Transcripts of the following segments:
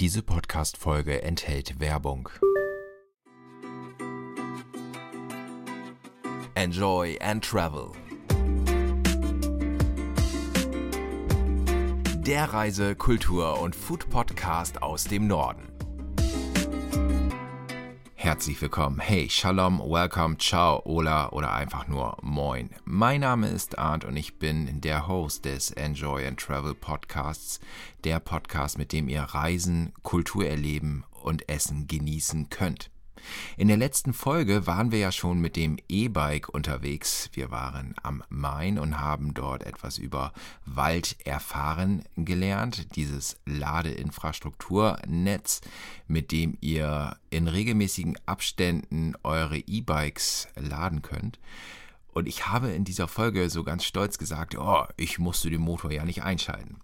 Diese Podcast-Folge enthält Werbung. Enjoy and Travel. Der Reise-, Kultur- und Food-Podcast aus dem Norden. Herzlich willkommen. Hey, Shalom, Welcome, Ciao, Ola oder einfach nur Moin. Mein Name ist Arndt und ich bin der Host des Enjoy and Travel Podcasts, der Podcast, mit dem ihr Reisen, Kultur erleben und Essen genießen könnt. In der letzten Folge waren wir ja schon mit dem E-Bike unterwegs. Wir waren am Main und haben dort etwas über Wald erfahren gelernt, dieses Ladeinfrastrukturnetz, mit dem ihr in regelmäßigen Abständen eure E-Bikes laden könnt. Und ich habe in dieser Folge so ganz stolz gesagt, oh, ich musste den Motor ja nicht einschalten.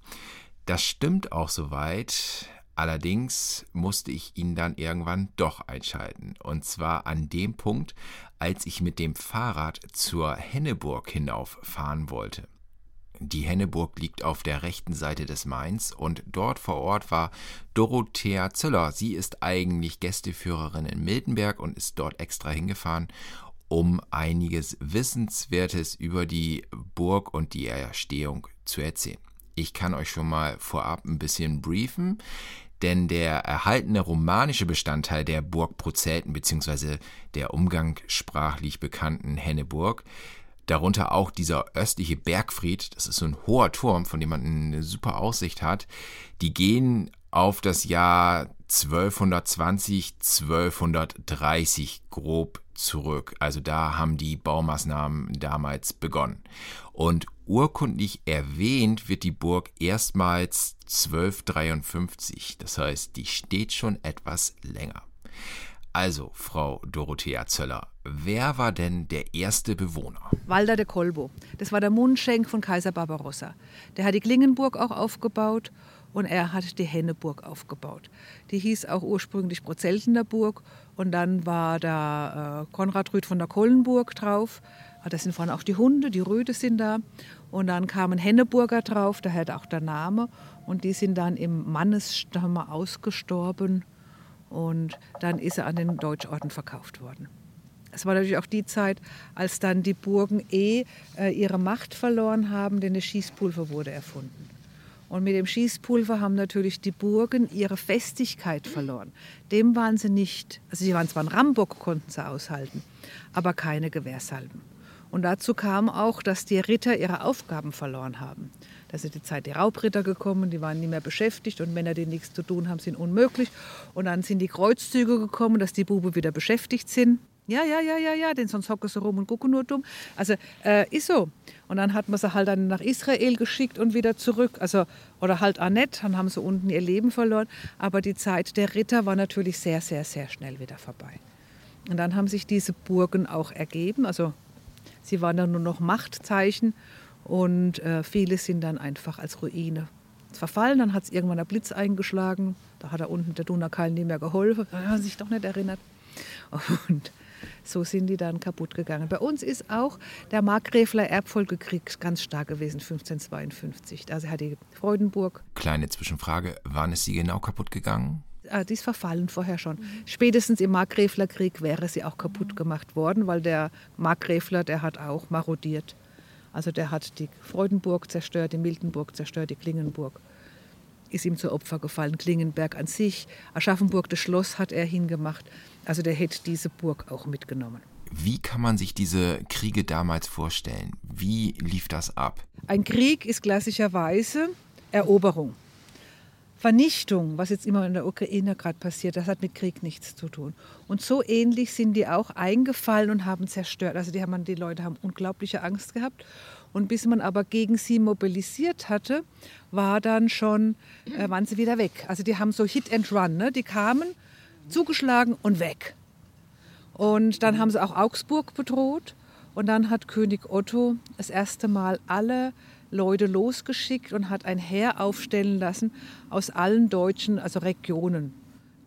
Das stimmt auch soweit, Allerdings musste ich ihn dann irgendwann doch einschalten. Und zwar an dem Punkt, als ich mit dem Fahrrad zur Henneburg hinauffahren wollte. Die Henneburg liegt auf der rechten Seite des Mains und dort vor Ort war Dorothea Zöller. Sie ist eigentlich Gästeführerin in Miltenberg und ist dort extra hingefahren, um einiges Wissenswertes über die Burg und die Erstehung zu erzählen. Ich kann euch schon mal vorab ein bisschen briefen denn der erhaltene romanische Bestandteil der Burg Prozelten bzw. der umgangssprachlich bekannten Henneburg, darunter auch dieser östliche Bergfried, das ist so ein hoher Turm, von dem man eine super Aussicht hat, die gehen auf das Jahr 1220, 1230 grob zurück. Also da haben die Baumaßnahmen damals begonnen. Und urkundlich erwähnt wird die Burg erstmals 1253. Das heißt, die steht schon etwas länger. Also, Frau Dorothea Zöller, wer war denn der erste Bewohner? Walter de Kolbo. Das war der Mundschenk von Kaiser Barbarossa. Der hat die Klingenburg auch aufgebaut und er hat die Henneburg aufgebaut. Die hieß auch ursprünglich Prozeltener Burg und dann war da äh, Konrad Rüth von der Kollenburg drauf. Ah, da sind vorne auch die Hunde, die Röde sind da. Und dann kamen Henneburger drauf, daher auch der Name. Und die sind dann im Mannesstamm ausgestorben. Und dann ist er an den Deutschorden verkauft worden. Es war natürlich auch die Zeit, als dann die Burgen eh äh, ihre Macht verloren haben, denn das Schießpulver wurde erfunden. Und mit dem Schießpulver haben natürlich die Burgen ihre Festigkeit verloren. Dem waren sie nicht, also sie waren zwar ein Rambock, konnten sie aushalten, aber keine Gewehrsalben. Und dazu kam auch, dass die Ritter ihre Aufgaben verloren haben. Da ist die Zeit der Raubritter gekommen, die waren nie mehr beschäftigt und Männer, die nichts zu tun haben, sind unmöglich. Und dann sind die Kreuzzüge gekommen, dass die Buben wieder beschäftigt sind. Ja, ja, ja, ja, ja, denn sonst hocken sie rum und gucken nur dumm. Also äh, ist so. Und dann hat man sie halt dann nach Israel geschickt und wieder zurück. Also, oder halt auch nicht, dann haben sie unten ihr Leben verloren. Aber die Zeit der Ritter war natürlich sehr, sehr, sehr schnell wieder vorbei. Und dann haben sich diese Burgen auch ergeben. Also sie waren dann nur noch Machtzeichen und äh, viele sind dann einfach als Ruine verfallen. Dann hat es irgendwann der Blitz eingeschlagen. Da hat er unten der Dunakal nie mehr geholfen. Da hat er sich doch nicht erinnert. Und so sind die dann kaputt gegangen. Bei uns ist auch der Markgräfler Erbfolgekrieg ganz stark gewesen, 1552. Also hat die Freudenburg. Kleine Zwischenfrage, wann ist sie genau kaputt gegangen? Ah, die ist verfallen vorher schon. Spätestens im Markgräflerkrieg wäre sie auch kaputt gemacht worden, weil der Markgräfler, der hat auch marodiert. Also der hat die Freudenburg zerstört, die Miltenburg zerstört, die Klingenburg ist ihm zu Opfer gefallen. Klingenberg an sich, Aschaffenburg, das Schloss hat er hingemacht. Also der hätte diese Burg auch mitgenommen. Wie kann man sich diese Kriege damals vorstellen? Wie lief das ab? Ein Krieg ist klassischerweise Eroberung. Vernichtung, was jetzt immer in der Ukraine gerade passiert, das hat mit Krieg nichts zu tun. Und so ähnlich sind die auch eingefallen und haben zerstört. Also die, haben, die Leute haben unglaubliche Angst gehabt. Und bis man aber gegen sie mobilisiert hatte, war dann schon, äh, waren sie wieder weg. Also die haben so Hit and Run. Ne? Die kamen, zugeschlagen und weg. Und dann haben sie auch Augsburg bedroht. Und dann hat König Otto das erste Mal alle Leute losgeschickt und hat ein Heer aufstellen lassen aus allen deutschen, also Regionen.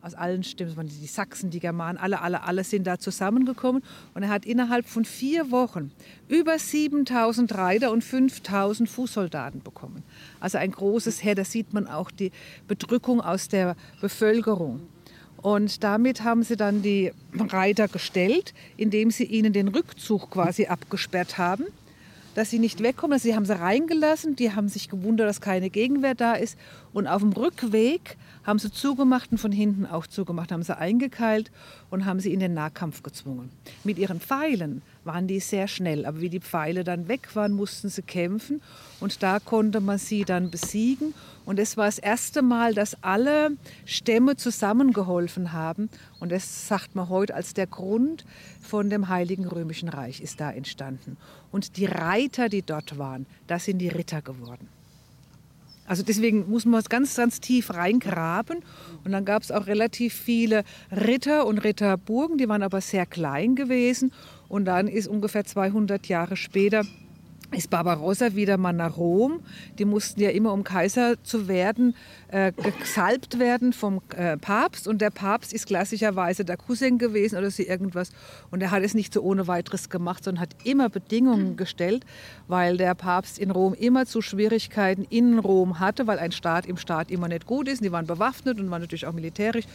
Aus allen Stimmen, die Sachsen, die Germanen, alle, alle, alle sind da zusammengekommen. Und er hat innerhalb von vier Wochen über 7000 Reiter und 5000 Fußsoldaten bekommen. Also ein großes Heer, da sieht man auch die Bedrückung aus der Bevölkerung. Und damit haben sie dann die Reiter gestellt, indem sie ihnen den Rückzug quasi abgesperrt haben dass sie nicht wegkommen. Also sie haben sie reingelassen, die haben sich gewundert, dass keine Gegenwehr da ist. Und auf dem Rückweg haben sie zugemacht und von hinten auch zugemacht, haben sie eingekeilt und haben sie in den Nahkampf gezwungen. Mit ihren Pfeilen waren die sehr schnell, aber wie die Pfeile dann weg waren, mussten sie kämpfen und da konnte man sie dann besiegen. Und es war das erste Mal, dass alle Stämme zusammengeholfen haben und das sagt man heute als der Grund von dem Heiligen Römischen Reich ist da entstanden. Und die Reiter, die dort waren, das sind die Ritter geworden. Also deswegen muss man ganz, ganz tief reingraben. Und dann gab es auch relativ viele Ritter und Ritterburgen, die waren aber sehr klein gewesen. Und dann ist ungefähr 200 Jahre später ist Barbarossa wieder mal nach Rom. Die mussten ja immer, um Kaiser zu werden, äh, gesalbt werden vom äh, Papst. Und der Papst ist klassischerweise der Cousin gewesen oder so irgendwas. Und er hat es nicht so ohne weiteres gemacht, sondern hat immer Bedingungen gestellt, weil der Papst in Rom immer zu Schwierigkeiten in Rom hatte, weil ein Staat im Staat immer nicht gut ist. Die waren bewaffnet und waren natürlich auch militärisch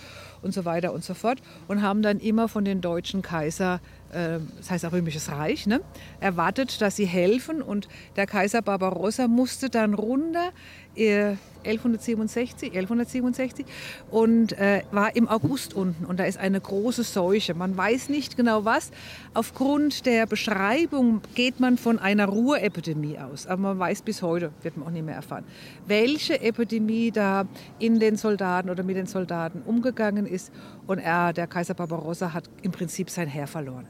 und so weiter und so fort. Und haben dann immer von den deutschen Kaiser äh, das heißt auch Römisches Reich, ne, erwartet, dass sie helfen. Und der Kaiser Barbarossa musste dann runter 1167, 1167 und äh, war im August unten und da ist eine große Seuche. Man weiß nicht genau was. Aufgrund der Beschreibung geht man von einer Ruhrepidemie aus, aber man weiß bis heute, wird man auch nicht mehr erfahren, welche Epidemie da in den Soldaten oder mit den Soldaten umgegangen ist und er, der Kaiser Barbarossa hat im Prinzip sein Heer verloren.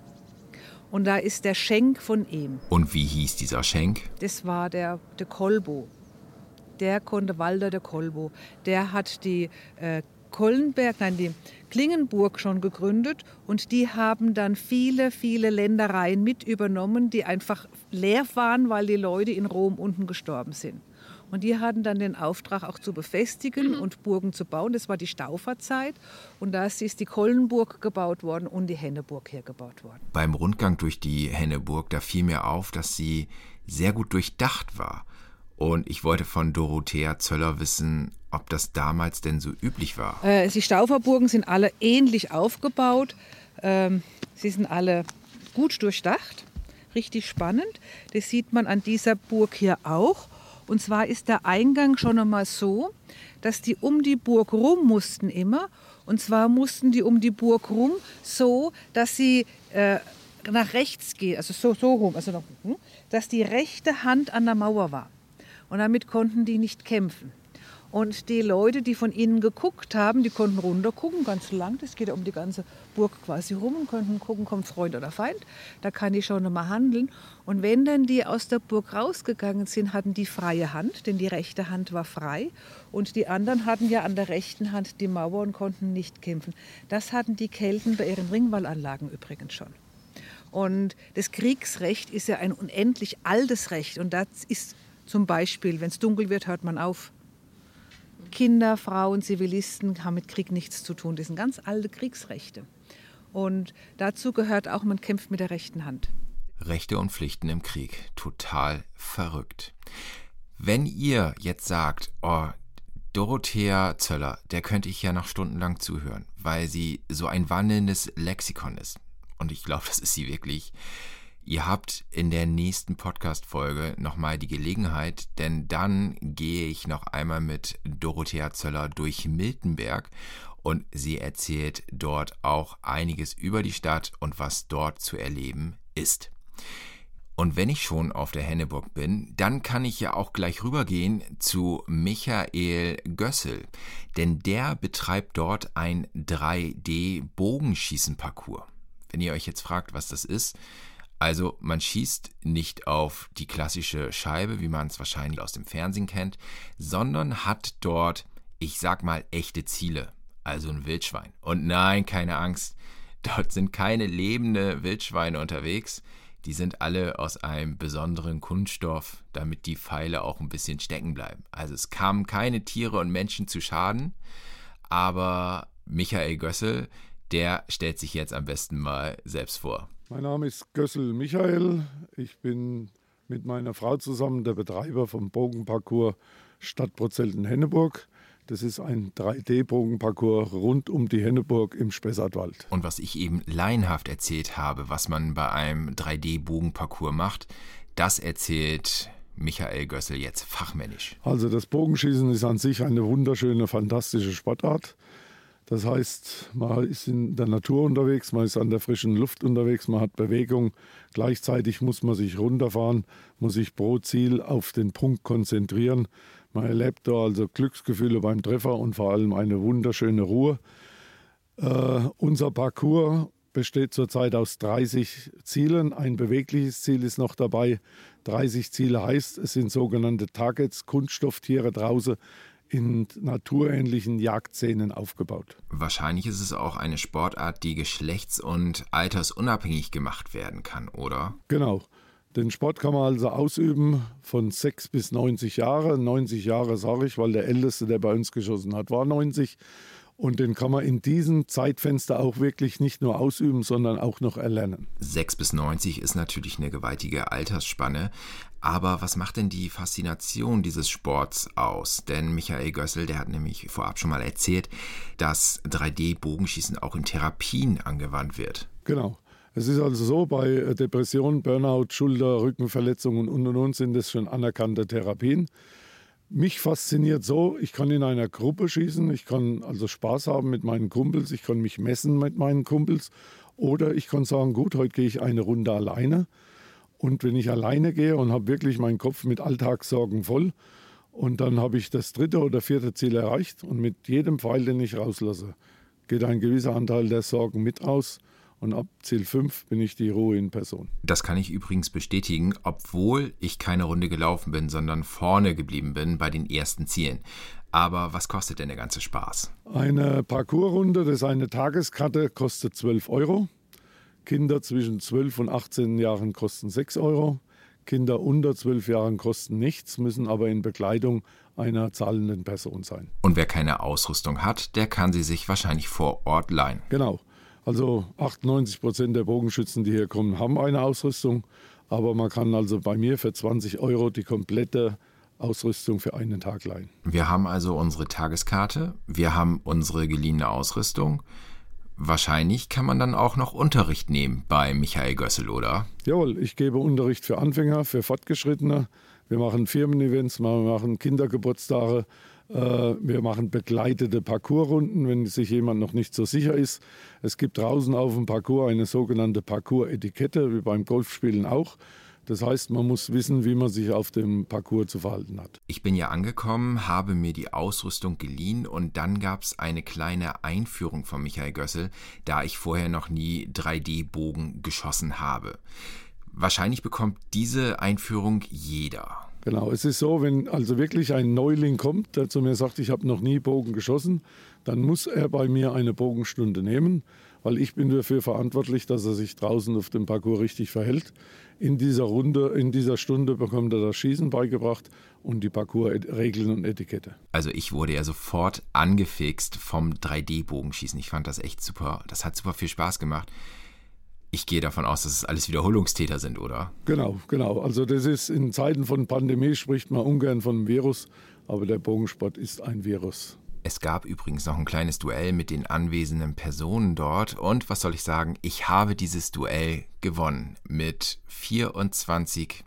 Und da ist der Schenk von ihm. Und wie hieß dieser Schenk? Das war der, der Kolbo der konnte Walter de Kolbo, der hat die äh, Kollenberg, nein, die Klingenburg schon gegründet und die haben dann viele, viele Ländereien mit übernommen, die einfach leer waren, weil die Leute in Rom unten gestorben sind. Und die hatten dann den Auftrag auch zu befestigen und Burgen zu bauen. Das war die Stauferzeit und da ist die Kollenburg gebaut worden und die Henneburg hergebaut worden. Beim Rundgang durch die Henneburg, da fiel mir auf, dass sie sehr gut durchdacht war. Und ich wollte von Dorothea Zöller wissen, ob das damals denn so üblich war. Äh, die Stauferburgen sind alle ähnlich aufgebaut. Ähm, sie sind alle gut durchdacht, richtig spannend. Das sieht man an dieser Burg hier auch. Und zwar ist der Eingang schon einmal so, dass die um die Burg rum mussten immer. Und zwar mussten die um die Burg rum so, dass sie äh, nach rechts gehen, also so, so rum, also noch, hm, dass die rechte Hand an der Mauer war. Und damit konnten die nicht kämpfen. Und die Leute, die von ihnen geguckt haben, die konnten runtergucken, ganz lang. Das geht ja um die ganze Burg quasi rum und konnten gucken, kommt Freund oder Feind. Da kann ich schon mal handeln. Und wenn dann die aus der Burg rausgegangen sind, hatten die freie Hand, denn die rechte Hand war frei. Und die anderen hatten ja an der rechten Hand die Mauer und konnten nicht kämpfen. Das hatten die Kelten bei ihren Ringwallanlagen übrigens schon. Und das Kriegsrecht ist ja ein unendlich altes Recht. Und das ist zum Beispiel, wenn es dunkel wird, hört man auf. Kinder, Frauen, Zivilisten haben mit Krieg nichts zu tun. Das sind ganz alte Kriegsrechte. Und dazu gehört auch, man kämpft mit der rechten Hand. Rechte und Pflichten im Krieg. Total verrückt. Wenn ihr jetzt sagt, oh, Dorothea Zöller, der könnte ich ja noch stundenlang zuhören, weil sie so ein wandelndes Lexikon ist. Und ich glaube, das ist sie wirklich. Ihr habt in der nächsten Podcast-Folge nochmal die Gelegenheit, denn dann gehe ich noch einmal mit Dorothea Zöller durch Miltenberg und sie erzählt dort auch einiges über die Stadt und was dort zu erleben ist. Und wenn ich schon auf der Henneburg bin, dann kann ich ja auch gleich rübergehen zu Michael Gössel, denn der betreibt dort ein 3D-Bogenschießen-Parcours. Wenn ihr euch jetzt fragt, was das ist, also man schießt nicht auf die klassische Scheibe, wie man es wahrscheinlich aus dem Fernsehen kennt, sondern hat dort, ich sag mal, echte Ziele. Also ein Wildschwein. Und nein, keine Angst, dort sind keine lebende Wildschweine unterwegs. Die sind alle aus einem besonderen Kunststoff, damit die Pfeile auch ein bisschen stecken bleiben. Also es kamen keine Tiere und Menschen zu Schaden, aber Michael Gössel, der stellt sich jetzt am besten mal selbst vor. Mein Name ist Gössel Michael. Ich bin mit meiner Frau zusammen der Betreiber vom Bogenparcours Stadt Prozelten-Henneburg. Das ist ein 3D-Bogenparcours rund um die Henneburg im Spessartwald. Und was ich eben laienhaft erzählt habe, was man bei einem 3D-Bogenparcours macht, das erzählt Michael Gössel jetzt fachmännisch. Also das Bogenschießen ist an sich eine wunderschöne, fantastische Sportart. Das heißt, man ist in der Natur unterwegs, man ist an der frischen Luft unterwegs, man hat Bewegung. Gleichzeitig muss man sich runterfahren, muss sich pro Ziel auf den Punkt konzentrieren. Man erlebt da also Glücksgefühle beim Treffer und vor allem eine wunderschöne Ruhe. Äh, unser Parcours besteht zurzeit aus 30 Zielen. Ein bewegliches Ziel ist noch dabei. 30 Ziele heißt, es sind sogenannte Targets, Kunststofftiere draußen, in naturähnlichen Jagdszenen aufgebaut. Wahrscheinlich ist es auch eine Sportart, die geschlechts- und altersunabhängig gemacht werden kann, oder? Genau. Den Sport kann man also ausüben von 6 bis 90 Jahre. 90 Jahre sage ich, weil der Älteste, der bei uns geschossen hat, war 90. Und den kann man in diesem Zeitfenster auch wirklich nicht nur ausüben, sondern auch noch erlernen. 6 bis 90 ist natürlich eine gewaltige Altersspanne. Aber was macht denn die Faszination dieses Sports aus? Denn Michael Gössel, der hat nämlich vorab schon mal erzählt, dass 3D-Bogenschießen auch in Therapien angewandt wird. Genau. Es ist also so, bei Depression, Burnout, Schulter, Rückenverletzungen und und und sind das schon anerkannte Therapien. Mich fasziniert so, ich kann in einer Gruppe schießen, ich kann also Spaß haben mit meinen Kumpels, ich kann mich messen mit meinen Kumpels oder ich kann sagen, gut, heute gehe ich eine Runde alleine. Und wenn ich alleine gehe und habe wirklich meinen Kopf mit Alltagssorgen voll und dann habe ich das dritte oder vierte Ziel erreicht und mit jedem Pfeil, den ich rauslasse, geht ein gewisser Anteil der Sorgen mit aus und ab Ziel 5 bin ich die Ruhe in Person. Das kann ich übrigens bestätigen, obwohl ich keine Runde gelaufen bin, sondern vorne geblieben bin bei den ersten Zielen. Aber was kostet denn der ganze Spaß? Eine Parcoursrunde, das ist eine Tageskarte, kostet 12 Euro. Kinder zwischen 12 und 18 Jahren kosten 6 Euro. Kinder unter 12 Jahren kosten nichts, müssen aber in Begleitung einer zahlenden Person sein. Und wer keine Ausrüstung hat, der kann sie sich wahrscheinlich vor Ort leihen. Genau. Also 98 Prozent der Bogenschützen, die hier kommen, haben eine Ausrüstung. Aber man kann also bei mir für 20 Euro die komplette Ausrüstung für einen Tag leihen. Wir haben also unsere Tageskarte, wir haben unsere geliehene Ausrüstung. Wahrscheinlich kann man dann auch noch Unterricht nehmen bei Michael Gössel, oder? Jawohl, ich gebe Unterricht für Anfänger, für Fortgeschrittene. Wir machen Firmen-Events, wir machen Kindergeburtstage, äh, wir machen begleitete Parcoursrunden, wenn sich jemand noch nicht so sicher ist. Es gibt draußen auf dem Parcours eine sogenannte Parcours-Etikette, wie beim Golfspielen auch. Das heißt, man muss wissen, wie man sich auf dem Parcours zu verhalten hat. Ich bin ja angekommen, habe mir die Ausrüstung geliehen und dann gab es eine kleine Einführung von Michael Gössel, da ich vorher noch nie 3D-Bogen geschossen habe. Wahrscheinlich bekommt diese Einführung jeder. Genau, es ist so, wenn also wirklich ein Neuling kommt, der zu mir sagt, ich habe noch nie Bogen geschossen, dann muss er bei mir eine Bogenstunde nehmen, weil ich bin dafür verantwortlich, dass er sich draußen auf dem Parcours richtig verhält. In dieser Runde, in dieser Stunde bekommt er das Schießen beigebracht und die Parcoursregeln und Etikette. Also ich wurde ja sofort angefixt vom 3D-Bogenschießen. Ich fand das echt super. Das hat super viel Spaß gemacht. Ich gehe davon aus, dass es alles Wiederholungstäter sind, oder? Genau, genau. Also das ist in Zeiten von Pandemie spricht man ungern von einem Virus, aber der Bogensport ist ein Virus. Es gab übrigens noch ein kleines Duell mit den anwesenden Personen dort und was soll ich sagen, ich habe dieses Duell gewonnen mit 24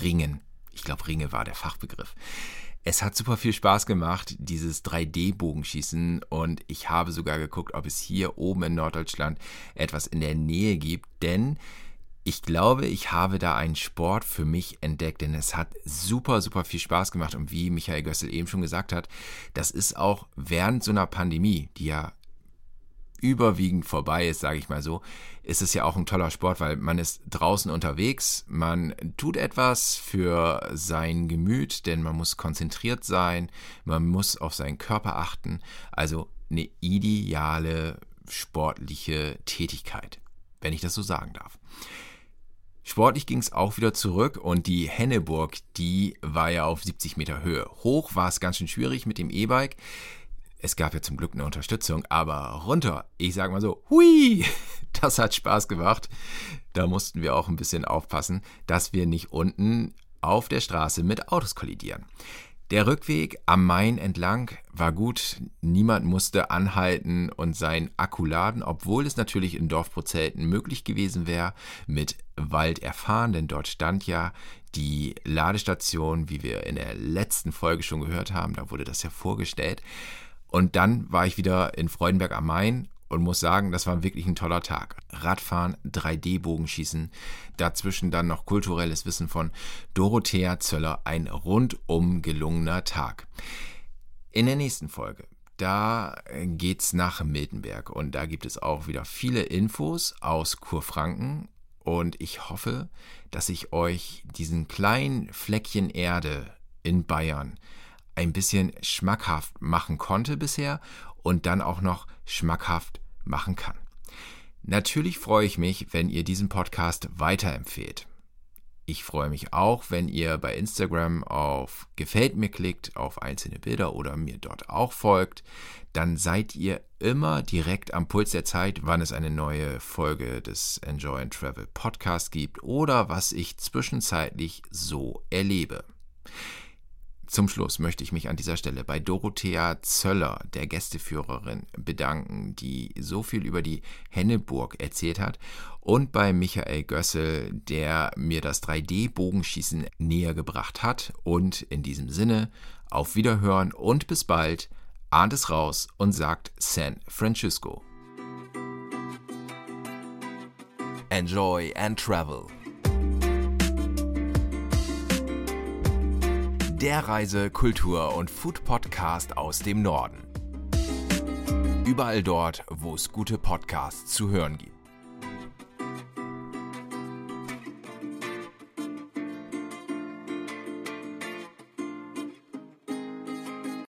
Ringen. Ich glaube, Ringe war der Fachbegriff. Es hat super viel Spaß gemacht, dieses 3D-Bogenschießen. Und ich habe sogar geguckt, ob es hier oben in Norddeutschland etwas in der Nähe gibt. Denn ich glaube, ich habe da einen Sport für mich entdeckt, denn es hat super, super viel Spaß gemacht. Und wie Michael Gössel eben schon gesagt hat, das ist auch während so einer Pandemie, die ja überwiegend vorbei ist, sage ich mal so, ist es ja auch ein toller Sport, weil man ist draußen unterwegs, man tut etwas für sein Gemüt, denn man muss konzentriert sein, man muss auf seinen Körper achten. Also eine ideale sportliche Tätigkeit, wenn ich das so sagen darf. Sportlich ging es auch wieder zurück und die Henneburg, die war ja auf 70 Meter Höhe. Hoch war es ganz schön schwierig mit dem E-Bike. Es gab ja zum Glück eine Unterstützung, aber runter, ich sag mal so, hui, das hat Spaß gemacht. Da mussten wir auch ein bisschen aufpassen, dass wir nicht unten auf der Straße mit Autos kollidieren. Der Rückweg am Main entlang war gut. Niemand musste anhalten und sein Akku laden, obwohl es natürlich in Dorfprozelten möglich gewesen wäre, mit Wald erfahren, denn dort stand ja die Ladestation, wie wir in der letzten Folge schon gehört haben, da wurde das ja vorgestellt. Und dann war ich wieder in Freudenberg am Main und muss sagen, das war wirklich ein toller Tag. Radfahren, 3D-Bogenschießen, dazwischen dann noch kulturelles Wissen von Dorothea Zöller, ein rundum gelungener Tag. In der nächsten Folge, da geht's nach Miltenberg und da gibt es auch wieder viele Infos aus Kurfranken und ich hoffe, dass ich euch diesen kleinen Fleckchen Erde in Bayern ein bisschen schmackhaft machen konnte bisher und dann auch noch schmackhaft machen kann. Natürlich freue ich mich, wenn ihr diesen Podcast weiterempfehlt. Ich freue mich auch, wenn ihr bei Instagram auf Gefällt mir klickt, auf einzelne Bilder oder mir dort auch folgt. Dann seid ihr immer direkt am Puls der Zeit, wann es eine neue Folge des Enjoy and Travel Podcast gibt oder was ich zwischenzeitlich so erlebe. Zum Schluss möchte ich mich an dieser Stelle bei Dorothea Zöller, der Gästeführerin, bedanken, die so viel über die Henneburg erzählt hat, und bei Michael Gössel, der mir das 3D-Bogenschießen näher gebracht hat. Und in diesem Sinne, auf Wiederhören und bis bald, ahnt es raus und sagt San Francisco. Enjoy and Travel. Der Reise-, Kultur- und Food-Podcast aus dem Norden. Überall dort, wo es gute Podcasts zu hören gibt.